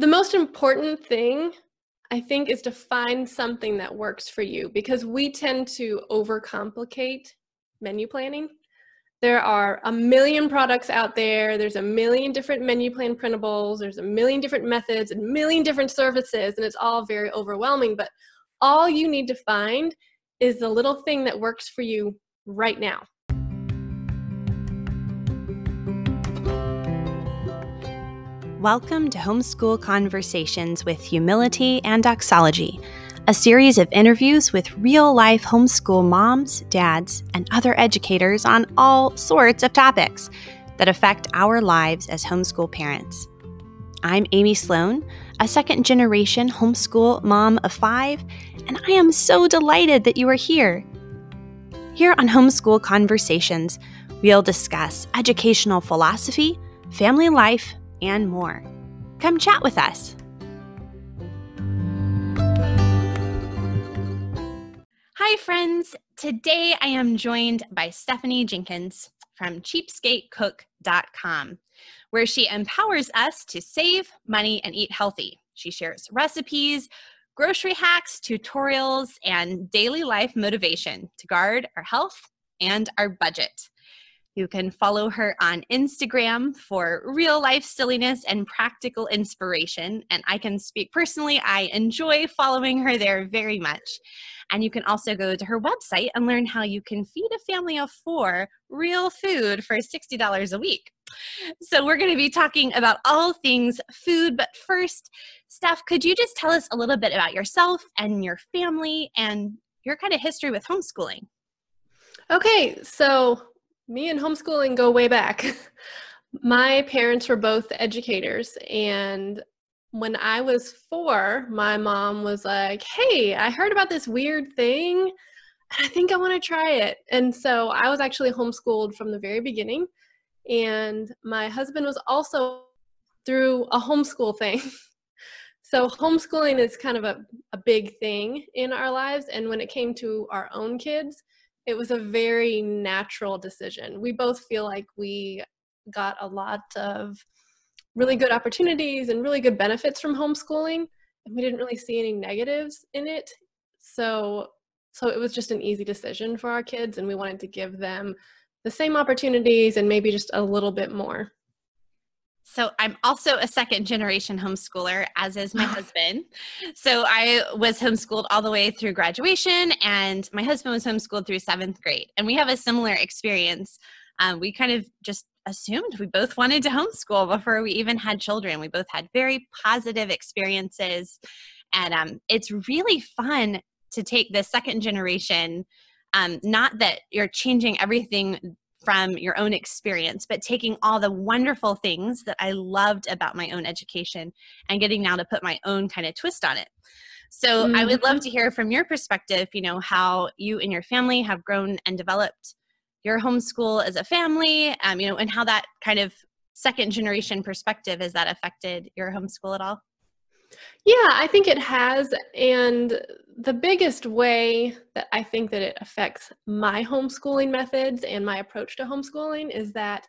the most important thing I think is to find something that works for you because we tend to overcomplicate menu planning. There are a million products out there. There's a million different menu plan printables. There's a million different methods and a million different services, and it's all very overwhelming. But all you need to find is the little thing that works for you right now. Welcome to Homeschool Conversations with Humility and Doxology, a series of interviews with real life homeschool moms, dads, and other educators on all sorts of topics that affect our lives as homeschool parents. I'm Amy Sloan, a second generation homeschool mom of five, and I am so delighted that you are here. Here on Homeschool Conversations, we'll discuss educational philosophy, family life, and more. Come chat with us. Hi, friends. Today I am joined by Stephanie Jenkins from cheapskatecook.com, where she empowers us to save money and eat healthy. She shares recipes, grocery hacks, tutorials, and daily life motivation to guard our health and our budget. You can follow her on Instagram for real life silliness and practical inspiration. And I can speak personally, I enjoy following her there very much. And you can also go to her website and learn how you can feed a family of four real food for $60 a week. So, we're going to be talking about all things food. But first, Steph, could you just tell us a little bit about yourself and your family and your kind of history with homeschooling? Okay, so me and homeschooling go way back. my parents were both educators, and when I was four, my mom was like, Hey, I heard about this weird thing, and I think I want to try it. And so I was actually homeschooled from the very beginning. And my husband was also through a homeschool thing. so homeschooling is kind of a, a big thing in our lives. And when it came to our own kids, it was a very natural decision. We both feel like we got a lot of really good opportunities and really good benefits from homeschooling and we didn't really see any negatives in it. So so it was just an easy decision for our kids and we wanted to give them the same opportunities and maybe just a little bit more. So I'm also a second generation homeschooler, as is my husband. So I was homeschooled all the way through graduation, and my husband was homeschooled through seventh grade. And we have a similar experience. Um, we kind of just assumed we both wanted to homeschool before we even had children. We both had very positive experiences. And um, it's really fun to take the second generation um, not that you're changing everything from your own experience, but taking all the wonderful things that I loved about my own education and getting now to put my own kind of twist on it. So mm-hmm. I would love mm-hmm. to hear from your perspective, you know, how you and your family have grown and developed your homeschool as a family, um, you know, and how that kind of second generation perspective has that affected your homeschool at all? Yeah, I think it has. And the biggest way that I think that it affects my homeschooling methods and my approach to homeschooling is that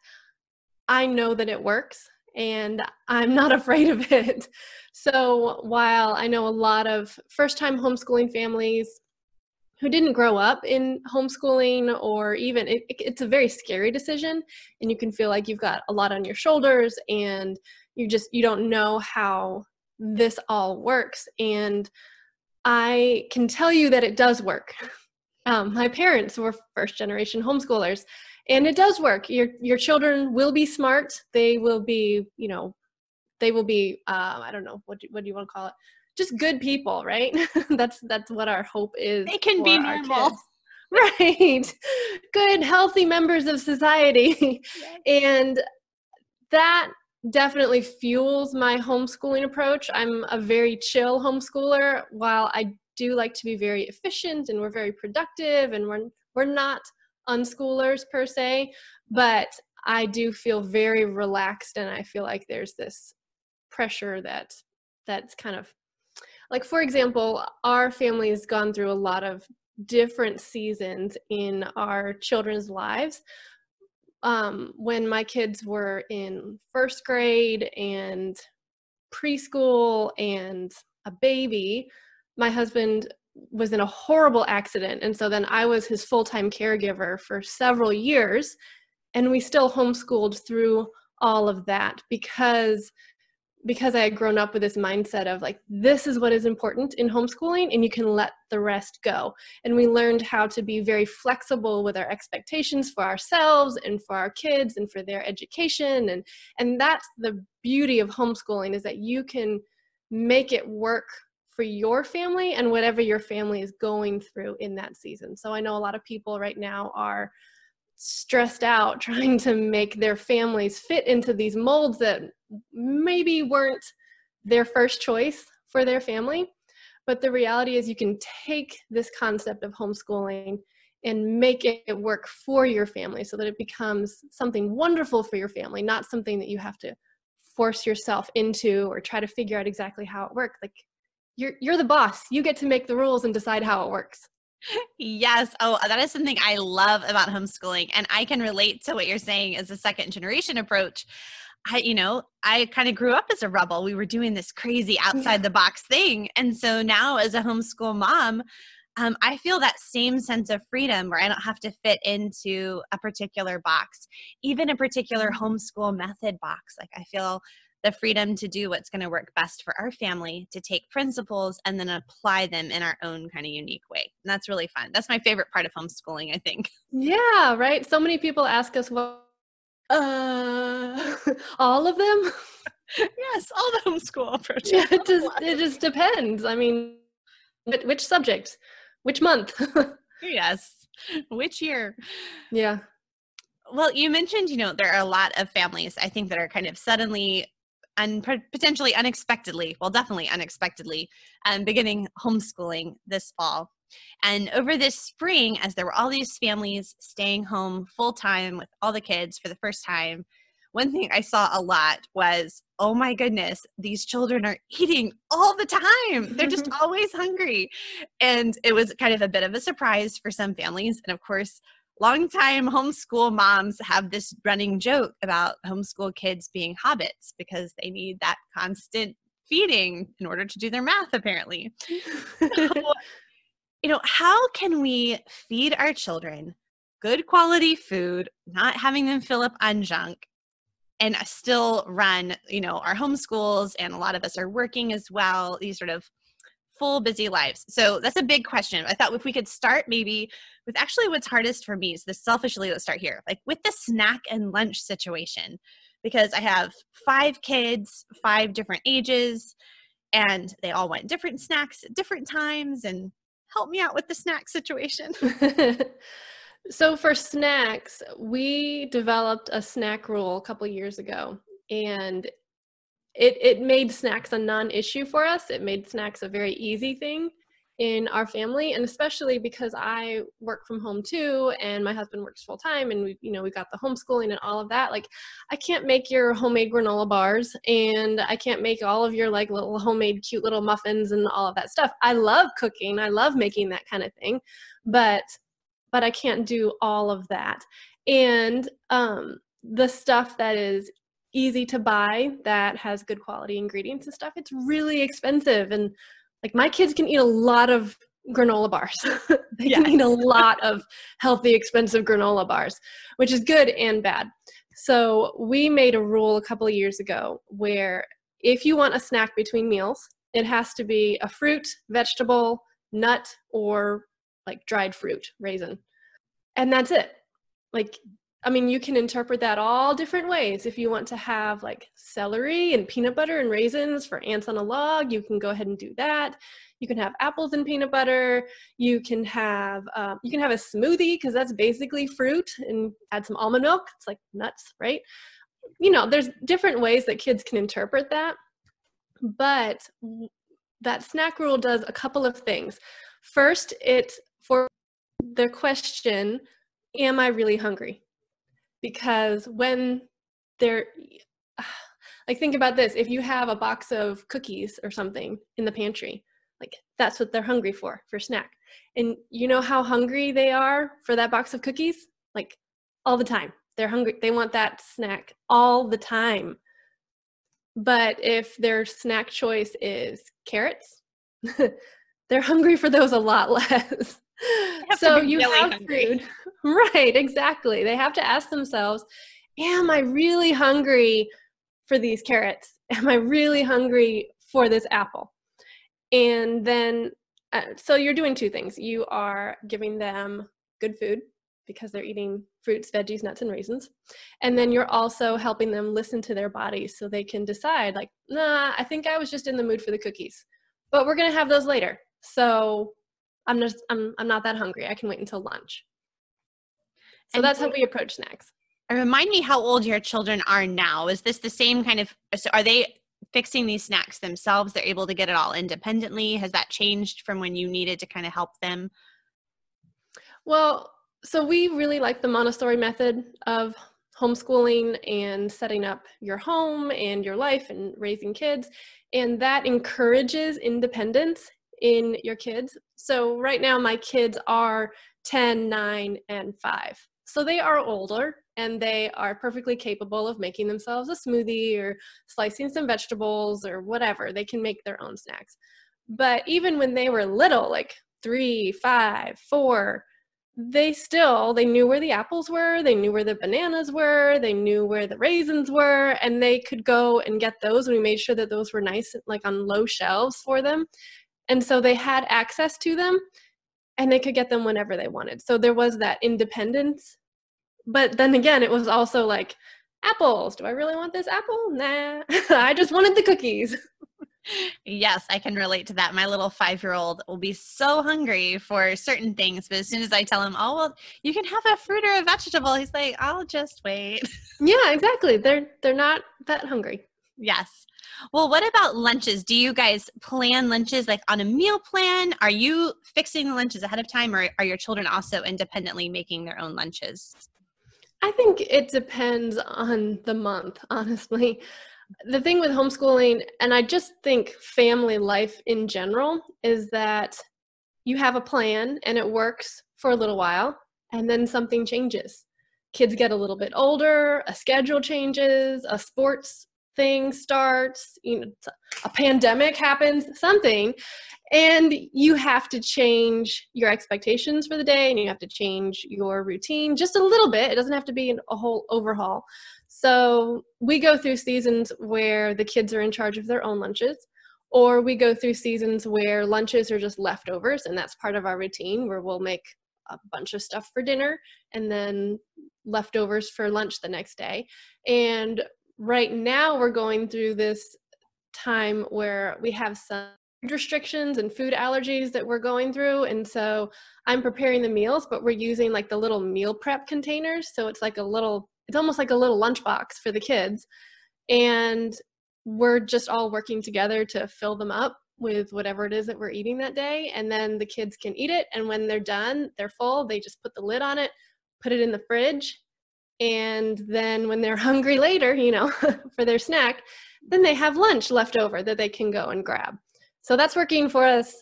I know that it works and I'm not afraid of it. So while I know a lot of first time homeschooling families who didn't grow up in homeschooling or even it, it's a very scary decision and you can feel like you've got a lot on your shoulders and you just you don't know how this all works. And I can tell you that it does work. Um, my parents were first generation homeschoolers, and it does work. Your your children will be smart. They will be, you know, they will be. Uh, I don't know what do, what do you want to call it? Just good people, right? that's that's what our hope is. They can be normal. right good healthy members of society yes. and that definitely fuels my homeschooling approach. I'm a very chill homeschooler while I do like to be very efficient and we're very productive and we're we're not unschoolers per se, but I do feel very relaxed and I feel like there's this pressure that that's kind of like for example, our family has gone through a lot of different seasons in our children's lives um, when my kids were in first grade and preschool and a baby, my husband was in a horrible accident. And so then I was his full time caregiver for several years. And we still homeschooled through all of that because because I had grown up with this mindset of like, this is what is important in homeschooling, and you can let the rest go. And we learned how to be very flexible with our expectations for ourselves and for our kids and for their education. And, and that's the beauty of homeschooling is that you can make it work for your family and whatever your family is going through in that season. So I know a lot of people right now are stressed out trying to make their families fit into these molds that maybe weren't their first choice for their family. But the reality is, you can take this concept of homeschooling and make it work for your family so that it becomes something wonderful for your family, not something that you have to force yourself into or try to figure out exactly how it works. Like you're you're the boss. You get to make the rules and decide how it works. Yes. Oh, that is something I love about homeschooling. And I can relate to what you're saying as a second generation approach. I, you know, I kind of grew up as a rebel. We were doing this crazy outside the box thing. And so now as a homeschool mom, um, I feel that same sense of freedom where I don't have to fit into a particular box, even a particular mm-hmm. homeschool method box. Like I feel the freedom to do what's going to work best for our family, to take principles and then apply them in our own kind of unique way. And that's really fun. That's my favorite part of homeschooling, I think. Yeah, right. So many people ask us, well, uh, all of them? yes, all the homeschool approaches. Yeah, it just, it just depends. I mean, which subject? Which month? yes. Which year? Yeah. Well, you mentioned, you know, there are a lot of families, I think, that are kind of suddenly and potentially unexpectedly, well, definitely unexpectedly, um, beginning homeschooling this fall. And over this spring, as there were all these families staying home full time with all the kids for the first time, one thing I saw a lot was, oh my goodness, these children are eating all the time. They're just always hungry. And it was kind of a bit of a surprise for some families. And of course, longtime homeschool moms have this running joke about homeschool kids being hobbits because they need that constant feeding in order to do their math, apparently. so, you know, how can we feed our children good quality food, not having them fill up on junk, and uh, still run, you know, our homeschools? And a lot of us are working as well, these sort of full busy lives. So that's a big question. I thought if we could start maybe with actually what's hardest for me is the selfishly, let's start here, like with the snack and lunch situation, because I have five kids, five different ages, and they all want different snacks at different times. And help me out with the snack situation. so for snacks, we developed a snack rule a couple years ago. And it, it made snacks a non-issue for us. It made snacks a very easy thing in our family and especially because I work from home too and my husband works full time and we you know we got the homeschooling and all of that like I can't make your homemade granola bars and I can't make all of your like little homemade cute little muffins and all of that stuff. I love cooking. I love making that kind of thing. But but I can't do all of that. And um the stuff that is easy to buy that has good quality ingredients and stuff it's really expensive and like my kids can eat a lot of granola bars. They yes. can eat a lot of healthy expensive granola bars which is good and bad. So we made a rule a couple of years ago where if you want a snack between meals it has to be a fruit vegetable nut or like dried fruit raisin. And that's it. Like I mean, you can interpret that all different ways. If you want to have like celery and peanut butter and raisins for ants on a log, you can go ahead and do that. You can have apples and peanut butter. You can have um, you can have a smoothie because that's basically fruit and add some almond milk. It's like nuts, right? You know, there's different ways that kids can interpret that. But that snack rule does a couple of things. First, it for the question, am I really hungry? Because when they're like think about this if you have a box of cookies or something in the pantry like that's what they're hungry for for snack. And you know how hungry they are for that box of cookies? Like all the time. They're hungry they want that snack all the time. But if their snack choice is carrots, they're hungry for those a lot less. So you really have hungry. food. Right, exactly. They have to ask themselves, am I really hungry for these carrots? Am I really hungry for this apple? And then, uh, so you're doing two things. You are giving them good food because they're eating fruits, veggies, nuts, and raisins. And then you're also helping them listen to their bodies so they can decide, like, nah, I think I was just in the mood for the cookies, but we're gonna have those later. So I'm just, I'm, I'm not that hungry. I can wait until lunch. So and that's how we approach snacks. Remind me how old your children are now. Is this the same kind of, so are they fixing these snacks themselves? They're able to get it all independently. Has that changed from when you needed to kind of help them? Well, so we really like the Montessori method of homeschooling and setting up your home and your life and raising kids. And that encourages independence in your kids. So right now, my kids are 10, 9, and 5. So they are older and they are perfectly capable of making themselves a smoothie or slicing some vegetables or whatever. They can make their own snacks. But even when they were little, like three, five, four, they still they knew where the apples were they knew where the bananas were they knew where the raisins were and they could go and get those and we made sure that those were nice like on low shelves for them and so they had access to them and they could get them whenever they wanted so there was that independence but then again it was also like apples do i really want this apple nah i just wanted the cookies Yes, I can relate to that. My little five year old will be so hungry for certain things, but as soon as I tell him, oh, well, you can have a fruit or a vegetable, he's like, I'll just wait. Yeah, exactly. They're they're not that hungry. Yes. Well, what about lunches? Do you guys plan lunches like on a meal plan? Are you fixing the lunches ahead of time, or are your children also independently making their own lunches? I think it depends on the month, honestly the thing with homeschooling, and I just think family life in general, is that you have a plan and it works for a little while, and then something changes. Kids get a little bit older, a schedule changes, a sports thing starts, you know, a pandemic happens, something, and you have to change your expectations for the day and you have to change your routine just a little bit. It doesn't have to be a whole overhaul. So we go through seasons where the kids are in charge of their own lunches, or we go through seasons where lunches are just leftovers, and that's part of our routine where we'll make a bunch of stuff for dinner and then leftovers for lunch the next day. And right now we're going through this time where we have some restrictions and food allergies that we're going through and so i'm preparing the meals but we're using like the little meal prep containers so it's like a little it's almost like a little lunchbox for the kids and we're just all working together to fill them up with whatever it is that we're eating that day and then the kids can eat it and when they're done they're full they just put the lid on it put it in the fridge and then when they're hungry later you know for their snack then they have lunch left over that they can go and grab so that's working for us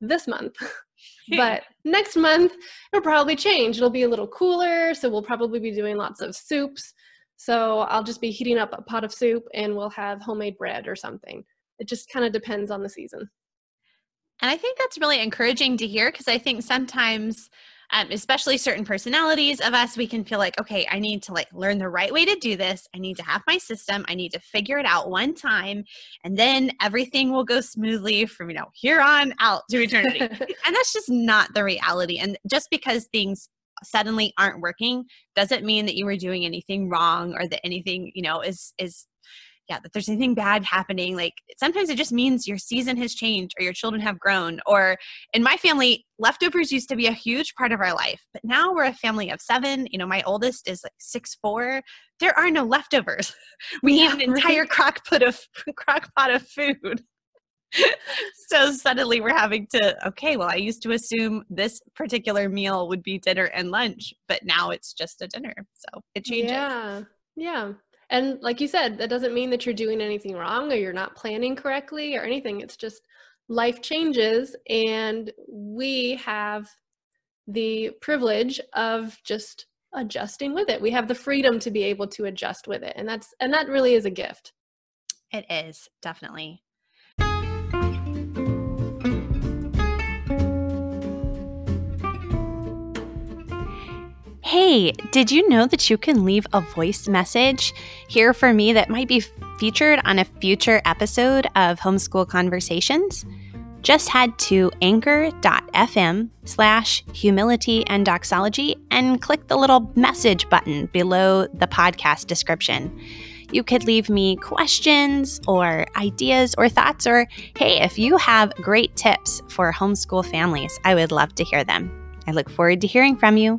this month but next month it'll probably change. It'll be a little cooler, so we'll probably be doing lots of soups. So I'll just be heating up a pot of soup and we'll have homemade bread or something. It just kind of depends on the season. And I think that's really encouraging to hear because I think sometimes um, especially certain personalities of us, we can feel like, okay, I need to like learn the right way to do this. I need to have my system. I need to figure it out one time, and then everything will go smoothly from you know here on out to eternity. and that's just not the reality. And just because things suddenly aren't working doesn't mean that you were doing anything wrong or that anything you know is is yeah that there's anything bad happening like sometimes it just means your season has changed or your children have grown or in my family leftovers used to be a huge part of our life but now we're a family of seven you know my oldest is like six four there are no leftovers. We yeah, eat an entire right. crock pot of crock pot of food. So suddenly we're having to okay well i used to assume this particular meal would be dinner and lunch but now it's just a dinner so it changes. Yeah yeah and like you said, that doesn't mean that you're doing anything wrong or you're not planning correctly or anything. It's just life changes and we have the privilege of just adjusting with it. We have the freedom to be able to adjust with it. And that's and that really is a gift. It is, definitely. Hey, did you know that you can leave a voice message here for me that might be featured on a future episode of Homeschool Conversations? Just head to anchor.fm slash humility and doxology and click the little message button below the podcast description. You could leave me questions or ideas or thoughts, or hey, if you have great tips for homeschool families, I would love to hear them. I look forward to hearing from you.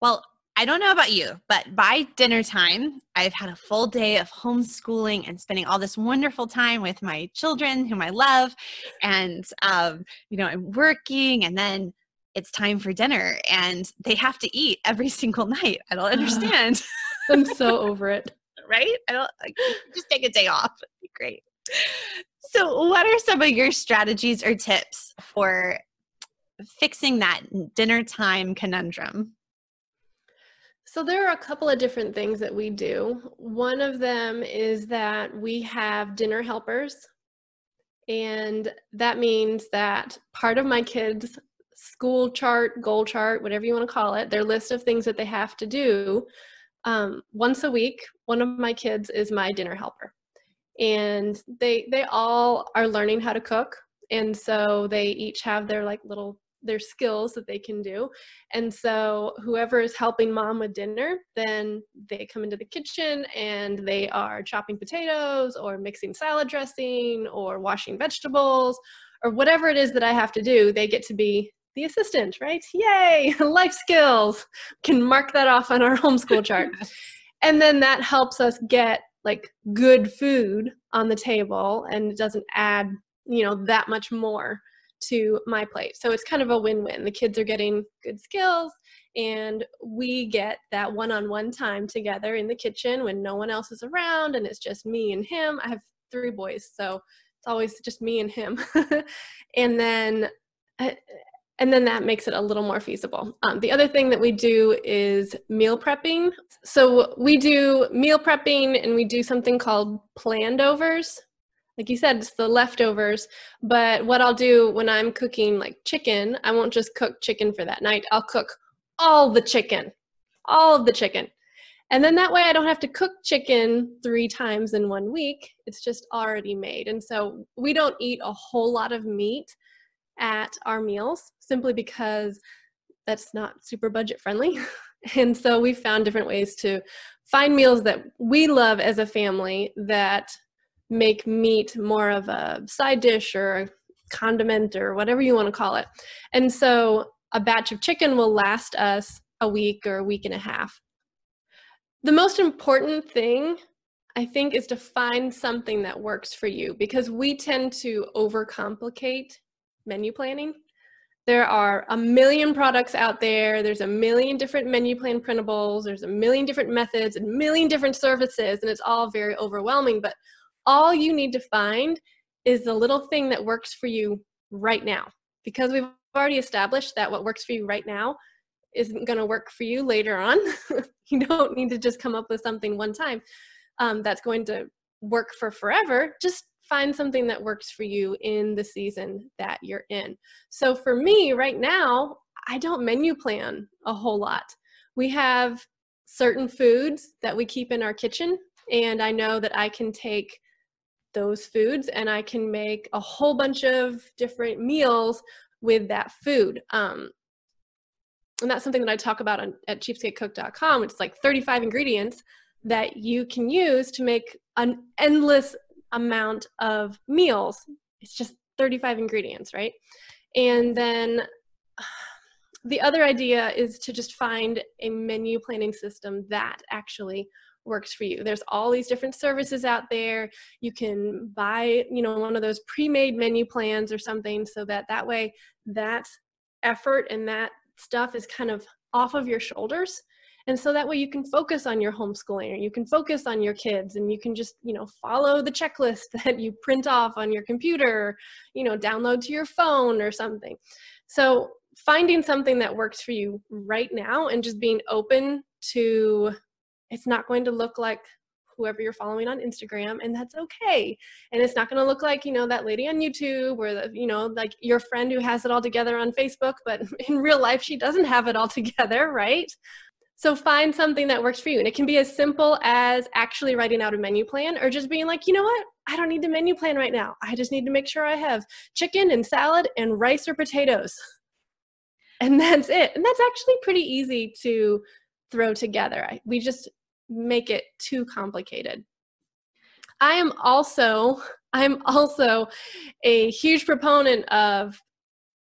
Well, I don't know about you, but by dinner time, I've had a full day of homeschooling and spending all this wonderful time with my children, whom I love. And, um, you know, I'm working and then it's time for dinner and they have to eat every single night. I don't understand. I'm so over it. right? I don't like just take a day off. It'd be great. So, what are some of your strategies or tips for fixing that dinner time conundrum? So, there are a couple of different things that we do. One of them is that we have dinner helpers. And that means that part of my kids' school chart, goal chart, whatever you want to call it, their list of things that they have to do, um, once a week, one of my kids is my dinner helper. And they they all are learning how to cook. And so they each have their like little their skills that they can do. And so whoever is helping mom with dinner, then they come into the kitchen and they are chopping potatoes or mixing salad dressing or washing vegetables or whatever it is that I have to do, they get to be the assistant, right? Yay, life skills. Can mark that off on our homeschool chart. and then that helps us get like good food on the table and it doesn't add, you know, that much more to my plate. So it's kind of a win win. The kids are getting good skills, and we get that one on one time together in the kitchen when no one else is around and it's just me and him. I have three boys, so it's always just me and him. and then uh, and then that makes it a little more feasible. Um, the other thing that we do is meal prepping. So we do meal prepping and we do something called planned overs like you said, it's the leftovers. But what I'll do when I'm cooking like chicken, I won't just cook chicken for that night. I'll cook all the chicken, all of the chicken. And then that way I don't have to cook chicken three times in one week. It's just already made. And so we don't eat a whole lot of meat at our meals simply because that's not super budget friendly. and so we found different ways to find meals that we love as a family that make meat more of a side dish or a condiment or whatever you want to call it. And so a batch of chicken will last us a week or a week and a half. The most important thing, I think, is to find something that works for you because we tend to overcomplicate menu planning. There are a million products out there. There's a million different menu plan printables. There's a million different methods, a million different services, and it's all very overwhelming. But all you need to find is the little thing that works for you right now. Because we've already established that what works for you right now isn't going to work for you later on. you don't need to just come up with something one time um, that's going to work for forever. Just find something that works for you in the season that you're in. So for me, right now, I don't menu plan a whole lot. We have certain foods that we keep in our kitchen, and I know that I can take those foods and I can make a whole bunch of different meals with that food. Um, and that's something that I talk about on, at cheapskatecook.com. It's like 35 ingredients that you can use to make an endless amount of meals. It's just 35 ingredients, right? And then the other idea is to just find a menu planning system that actually works for you. There's all these different services out there. You can buy, you know, one of those pre-made menu plans or something so that that way that effort and that stuff is kind of off of your shoulders. And so that way you can focus on your homeschooling or you can focus on your kids and you can just, you know, follow the checklist that you print off on your computer, you know, download to your phone or something. So finding something that works for you right now and just being open to It's not going to look like whoever you're following on Instagram, and that's okay. And it's not going to look like, you know, that lady on YouTube or the, you know, like your friend who has it all together on Facebook, but in real life, she doesn't have it all together, right? So find something that works for you. And it can be as simple as actually writing out a menu plan or just being like, you know what? I don't need the menu plan right now. I just need to make sure I have chicken and salad and rice or potatoes. And that's it. And that's actually pretty easy to throw together. We just make it too complicated. I am also I'm also a huge proponent of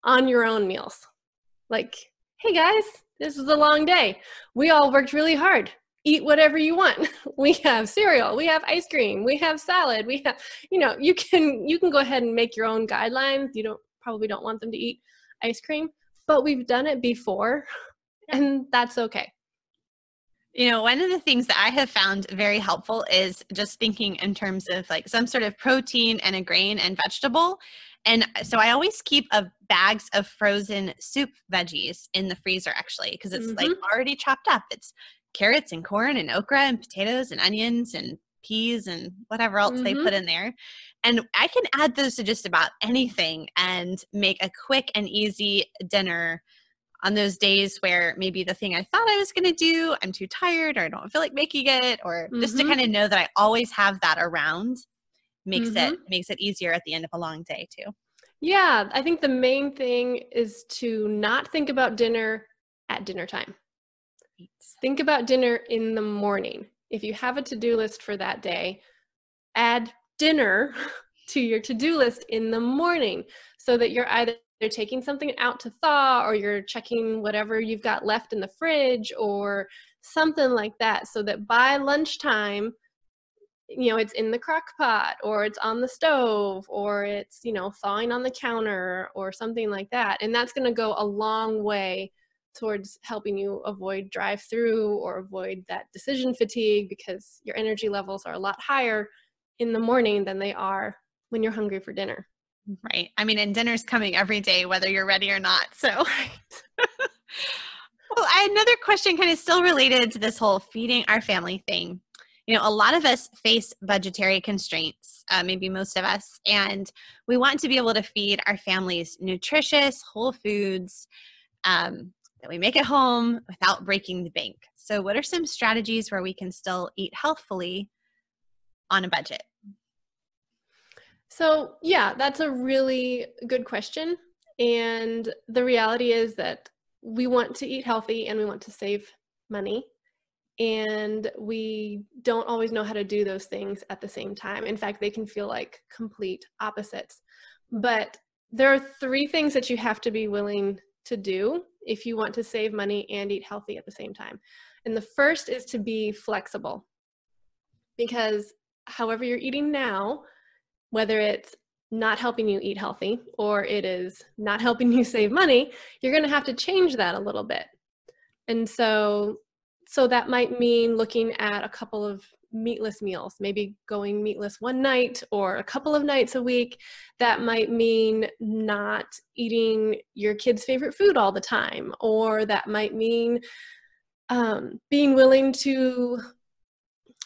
on your own meals. Like, hey guys, this is a long day. We all worked really hard. Eat whatever you want. We have cereal, we have ice cream, we have salad, we have, you know, you can you can go ahead and make your own guidelines. You don't probably don't want them to eat ice cream, but we've done it before and that's okay. You know, one of the things that I have found very helpful is just thinking in terms of like some sort of protein and a grain and vegetable. And so I always keep a bags of frozen soup veggies in the freezer actually because it's mm-hmm. like already chopped up. It's carrots and corn and okra and potatoes and onions and peas and whatever else mm-hmm. they put in there. And I can add those to just about anything and make a quick and easy dinner on those days where maybe the thing I thought I was going to do, I'm too tired or I don't feel like making it, or mm-hmm. just to mm-hmm. kind of know that I always have that around makes mm-hmm. it makes it easier at the end of a long day too. Yeah, I think the main thing is to not think about dinner at dinner time. Think about dinner in the morning. If you have a to-do list for that day, add dinner to your to-do list in the morning so that you're either they're taking something out to thaw or you're checking whatever you've got left in the fridge or something like that so that by lunchtime you know it's in the crock pot or it's on the stove or it's you know thawing on the counter or something like that and that's going to go a long way towards helping you avoid drive through or avoid that decision fatigue because your energy levels are a lot higher in the morning than they are when you're hungry for dinner Right. I mean, and dinner's coming every day, whether you're ready or not. So, well, I, another question kind of still related to this whole feeding our family thing. You know, a lot of us face budgetary constraints, uh, maybe most of us, and we want to be able to feed our families nutritious, whole foods um, that we make at home without breaking the bank. So, what are some strategies where we can still eat healthfully on a budget? So, yeah, that's a really good question. And the reality is that we want to eat healthy and we want to save money. And we don't always know how to do those things at the same time. In fact, they can feel like complete opposites. But there are three things that you have to be willing to do if you want to save money and eat healthy at the same time. And the first is to be flexible. Because however you're eating now, whether it's not helping you eat healthy or it is not helping you save money, you're going to have to change that a little bit. And so so that might mean looking at a couple of meatless meals, maybe going meatless one night or a couple of nights a week. That might mean not eating your kid's favorite food all the time, or that might mean um, being willing to,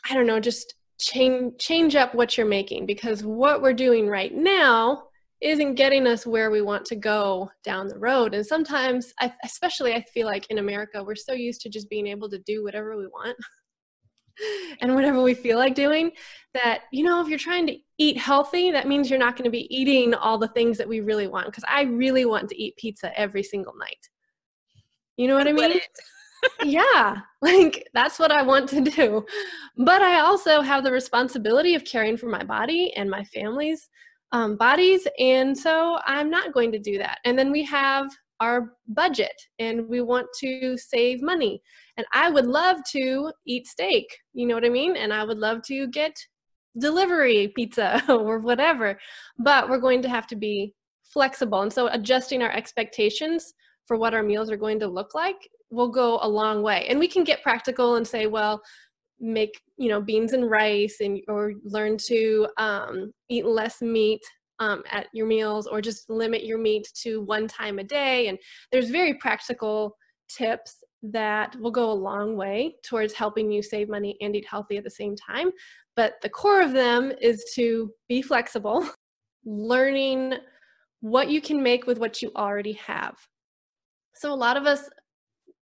I don't know, just change change up what you're making because what we're doing right now isn't getting us where we want to go down the road. And sometimes I, especially i feel like in america we're so used to just being able to do whatever we want and whatever we feel like doing that you know if you're trying to eat healthy that means you're not going to be eating all the things that we really want because i really want to eat pizza every single night. You know what i mean yeah, like that's what I want to do. But I also have the responsibility of caring for my body and my family's um, bodies. And so I'm not going to do that. And then we have our budget and we want to save money. And I would love to eat steak, you know what I mean? And I would love to get delivery pizza or whatever. But we're going to have to be flexible. And so adjusting our expectations for what our meals are going to look like will go a long way. And we can get practical and say, well, make you know beans and rice and or learn to um, eat less meat um, at your meals or just limit your meat to one time a day and there's very practical tips that will go a long way towards helping you save money and eat healthy at the same time. But the core of them is to be flexible, learning what you can make with what you already have. So, a lot of us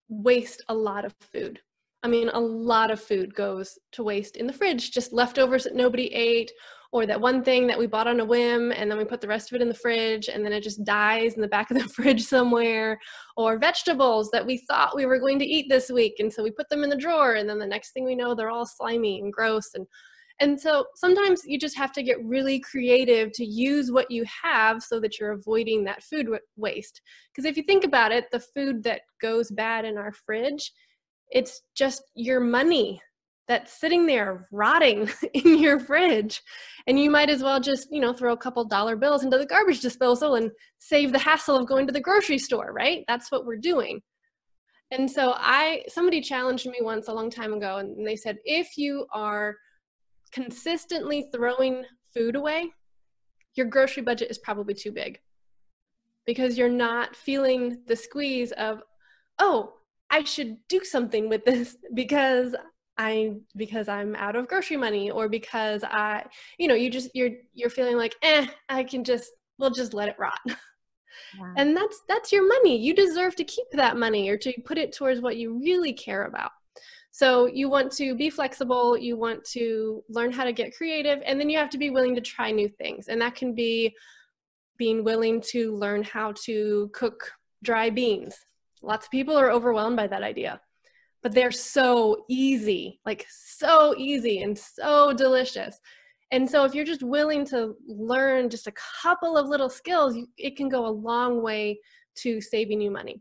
waste a lot of food. I mean, a lot of food goes to waste in the fridge, just leftovers that nobody ate, or that one thing that we bought on a whim and then we put the rest of it in the fridge and then it just dies in the back of the fridge somewhere, or vegetables that we thought we were going to eat this week and so we put them in the drawer and then the next thing we know they're all slimy and gross and and so sometimes you just have to get really creative to use what you have so that you're avoiding that food waste. Because if you think about it, the food that goes bad in our fridge, it's just your money that's sitting there rotting in your fridge. And you might as well just you know throw a couple dollar bills into the garbage disposal and save the hassle of going to the grocery store right? That's what we're doing. And so i somebody challenged me once a long time ago and they said if you are consistently throwing food away your grocery budget is probably too big because you're not feeling the squeeze of oh i should do something with this because I because I'm out of grocery money or because I you know you just you're you're feeling like eh I can just we'll just let it rot. Yeah. And that's that's your money. You deserve to keep that money or to put it towards what you really care about. So you want to be flexible, you want to learn how to get creative and then you have to be willing to try new things. And that can be being willing to learn how to cook dry beans. Lots of people are overwhelmed by that idea but they're so easy, like so easy and so delicious. And so if you're just willing to learn just a couple of little skills, it can go a long way to saving you money.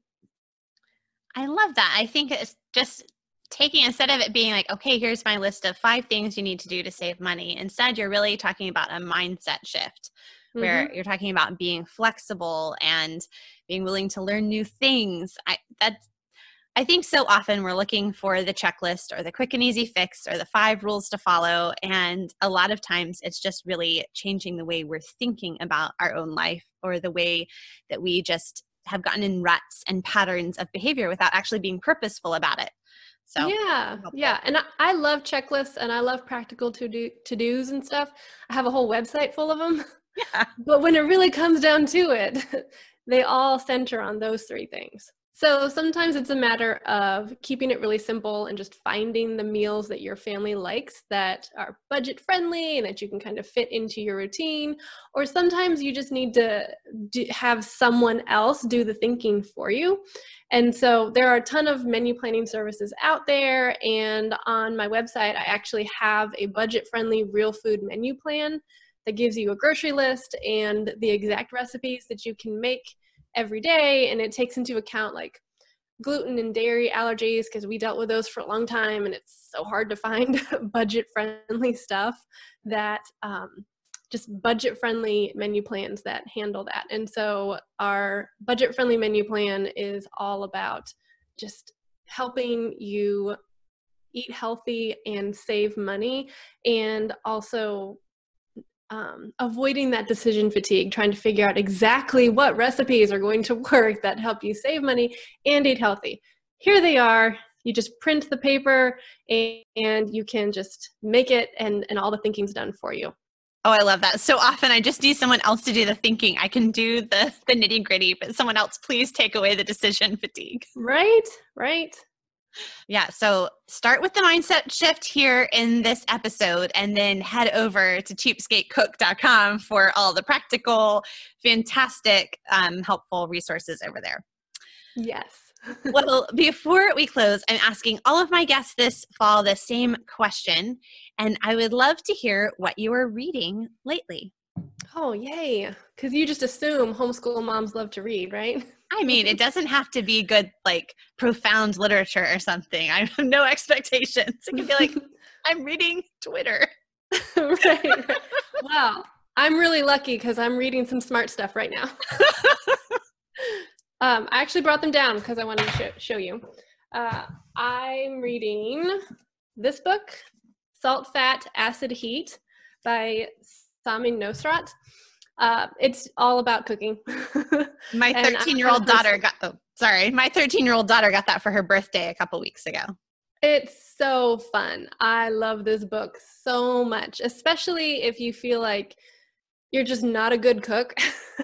I love that. I think it's just taking instead of it being like, okay, here's my list of five things you need to do to save money. Instead, you're really talking about a mindset shift where mm-hmm. you're talking about being flexible and being willing to learn new things. I that's I think so often we're looking for the checklist or the quick and easy fix or the five rules to follow. And a lot of times it's just really changing the way we're thinking about our own life or the way that we just have gotten in ruts and patterns of behavior without actually being purposeful about it. So yeah, yeah, and I, I love checklists and I love practical to do to dos and stuff. I have a whole website full of them. Yeah. but when it really comes down to it, they all center on those three things. So sometimes it's a matter of keeping it really simple and just finding the meals that your family likes that are budget friendly and that you can kind of fit into your routine. Or sometimes you just need to do, have someone else do the thinking for you. And so there are a ton of menu planning services out there. And on my website, I actually have a budget friendly real food menu plan that gives you a grocery list and the exact recipes that you can make every day and it takes into account like gluten and dairy allergies because we dealt with those for a long time and it's so hard to find budget friendly stuff that um, just budget friendly menu plans that handle that. And so our budget friendly menu plan is all about just helping you eat healthy and save money and also um, avoiding that decision fatigue, trying to figure out exactly what recipes are going to work that help you save money and eat healthy. Here they are. You just print the paper and, and you can just make it, and, and all the thinking's done for you. Oh, I love that. So often I just need someone else to do the thinking. I can do the, the nitty gritty, but someone else, please take away the decision fatigue. Right, right. Yeah. So start with the mindset shift here in this episode and then head over to cheapskatecook.com for all the practical, fantastic, um, helpful resources over there. Yes. well, before we close, I'm asking all of my guests this fall the same question, and I would love to hear what you are reading lately. Oh, yay. Because you just assume homeschool moms love to read, right? I mean, it doesn't have to be good, like profound literature or something. I have no expectations. It can be like, I'm reading Twitter. right, right. Wow. I'm really lucky because I'm reading some smart stuff right now. um, I actually brought them down because I wanted to show, show you. Uh, I'm reading this book, Salt, Fat, Acid, Heat by Samin Nosrat. Uh, it's all about cooking. my 13 year old daughter got, oh, sorry, my 13 year old daughter got that for her birthday a couple weeks ago. It's so fun. I love this book so much, especially if you feel like you're just not a good cook.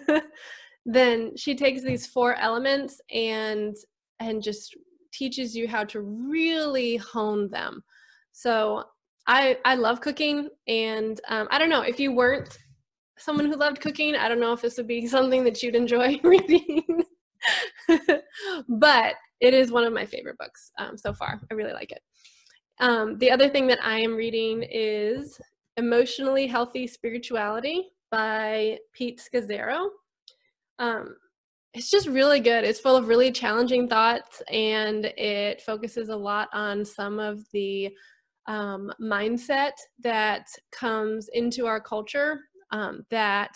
then she takes these four elements and and just teaches you how to really hone them. So I I love cooking, and um, I don't know if you weren't someone who loved cooking. I don't know if this would be something that you'd enjoy reading, but it is one of my favorite books um, so far. I really like it. Um, the other thing that I am reading is Emotionally Healthy Spirituality by Pete Scazzero. Um, it's just really good. It's full of really challenging thoughts and it focuses a lot on some of the um, mindset that comes into our culture um, that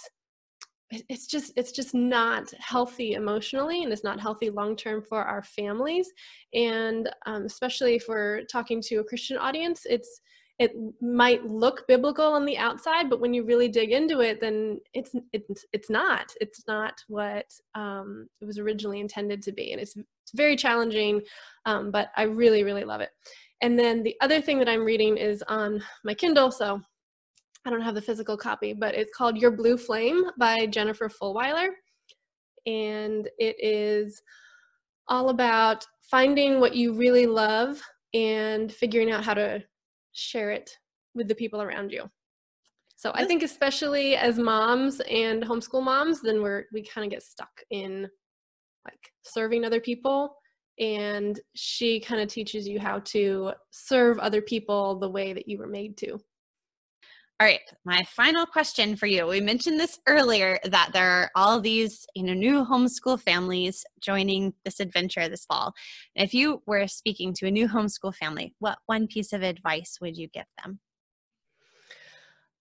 it's just it's just not healthy emotionally and it's not healthy long term for our families. And um, especially if we're talking to a christian audience it's it might look biblical on the outside but when you really dig into it then it's it's it's not. It's not what um, it was originally intended to be. And it's, it's very challenging um, but i really really love it. And then the other thing that i'm reading is on my kindle so I don't have the physical copy, but it's called Your Blue Flame by Jennifer Fulwiler. And it is all about finding what you really love and figuring out how to share it with the people around you. So I think especially as moms and homeschool moms, then we're we kind of get stuck in like serving other people and she kind of teaches you how to serve other people the way that you were made to. All right, my final question for you. We mentioned this earlier that there are all these, you know, new homeschool families joining this adventure this fall. if you were speaking to a new homeschool family, what one piece of advice would you give them?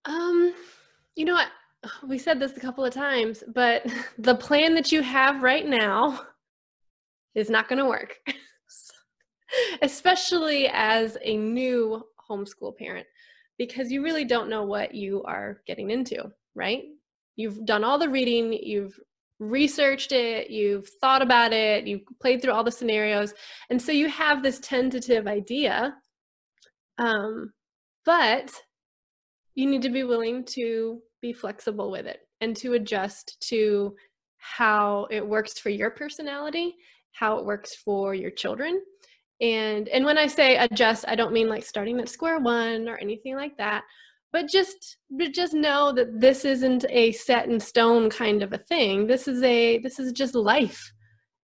Um, you know what? We said this a couple of times, but the plan that you have right now is not going to work. Especially as a new homeschool parent because you really don't know what you are getting into, right? You've done all the reading, you've researched it, you've thought about it, you've played through all the scenarios, and so you have this tentative idea. Um, but you need to be willing to be flexible with it and to adjust to how it works for your personality, how it works for your children, and and when i say adjust i don't mean like starting at square one or anything like that but just but just know that this isn't a set in stone kind of a thing. This is a this is just life.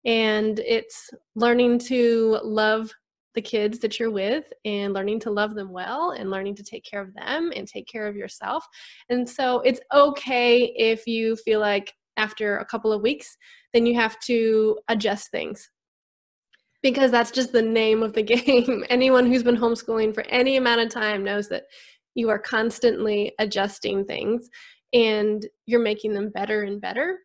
And it's learning to love the kids that you're with and learning to love them well and learning to take care of them and take care of yourself. And so it's okay if you feel like after a couple of weeks then you have to adjust things because that's just the name of the game. Anyone who's been homeschooling for any amount of time knows that you are constantly adjusting things and you're making them better and better.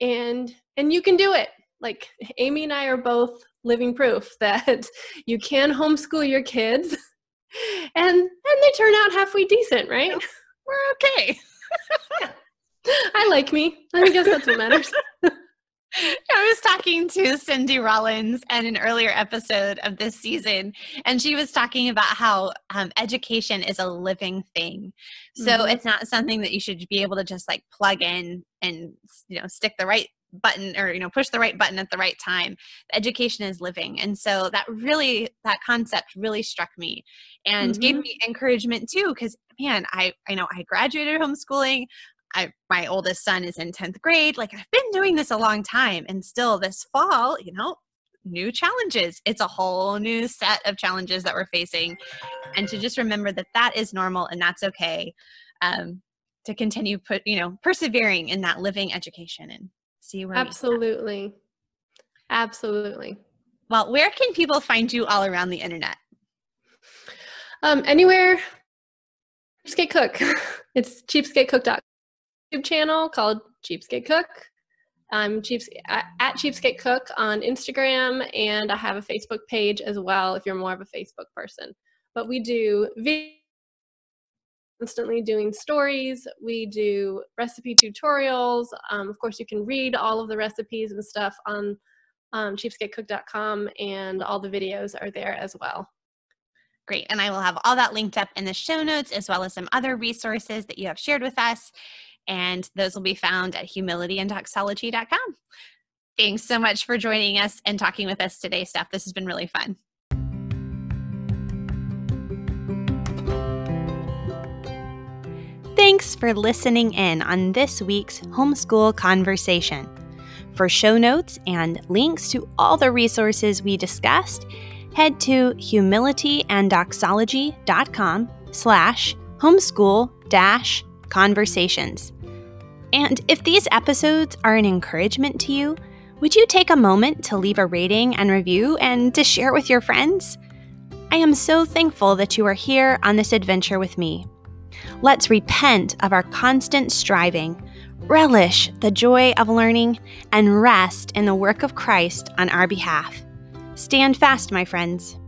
And and you can do it. Like amy and i are both living proof that you can homeschool your kids and and they turn out halfway decent right? We're okay. I like me. I guess that's what matters I was talking to Cindy Rollins in an earlier episode of this season, and she was talking about how um, education is a living thing. So mm-hmm. it's not something that you should be able to just like plug in and you know stick the right button or you know push the right button at the right time education is living and so that really that concept really struck me and mm-hmm. gave me encouragement too because man i i know i graduated homeschooling I, my oldest son is in 10th grade. Like I've been doing this a long time and still this fall, you know, new challenges. It's a whole new set of challenges that we're facing. And to just remember that that is normal and that's okay. Um, to continue put, you know, persevering in that living education and see where Absolutely. Absolutely. Well, where can people find you all around the internet? Um, anywhere Cheapskate Cook. It's cheapskatecook.com channel called Cheapskate Cook. I'm Cheaps- at Cheapskate Cook on Instagram, and I have a Facebook page as well if you're more of a Facebook person. But we do constantly doing stories. We do recipe tutorials. Um, of course, you can read all of the recipes and stuff on um, cheapskatecook.com, and all the videos are there as well. Great. And I will have all that linked up in the show notes, as well as some other resources that you have shared with us. And those will be found at humilityanddoxology.com. Thanks so much for joining us and talking with us today, Steph. This has been really fun. Thanks for listening in on this week's Homeschool Conversation. For show notes and links to all the resources we discussed, head to humilityanddoxology.com slash homeschool dash conversations. And if these episodes are an encouragement to you, would you take a moment to leave a rating and review and to share it with your friends? I am so thankful that you are here on this adventure with me. Let's repent of our constant striving, relish the joy of learning, and rest in the work of Christ on our behalf. Stand fast, my friends.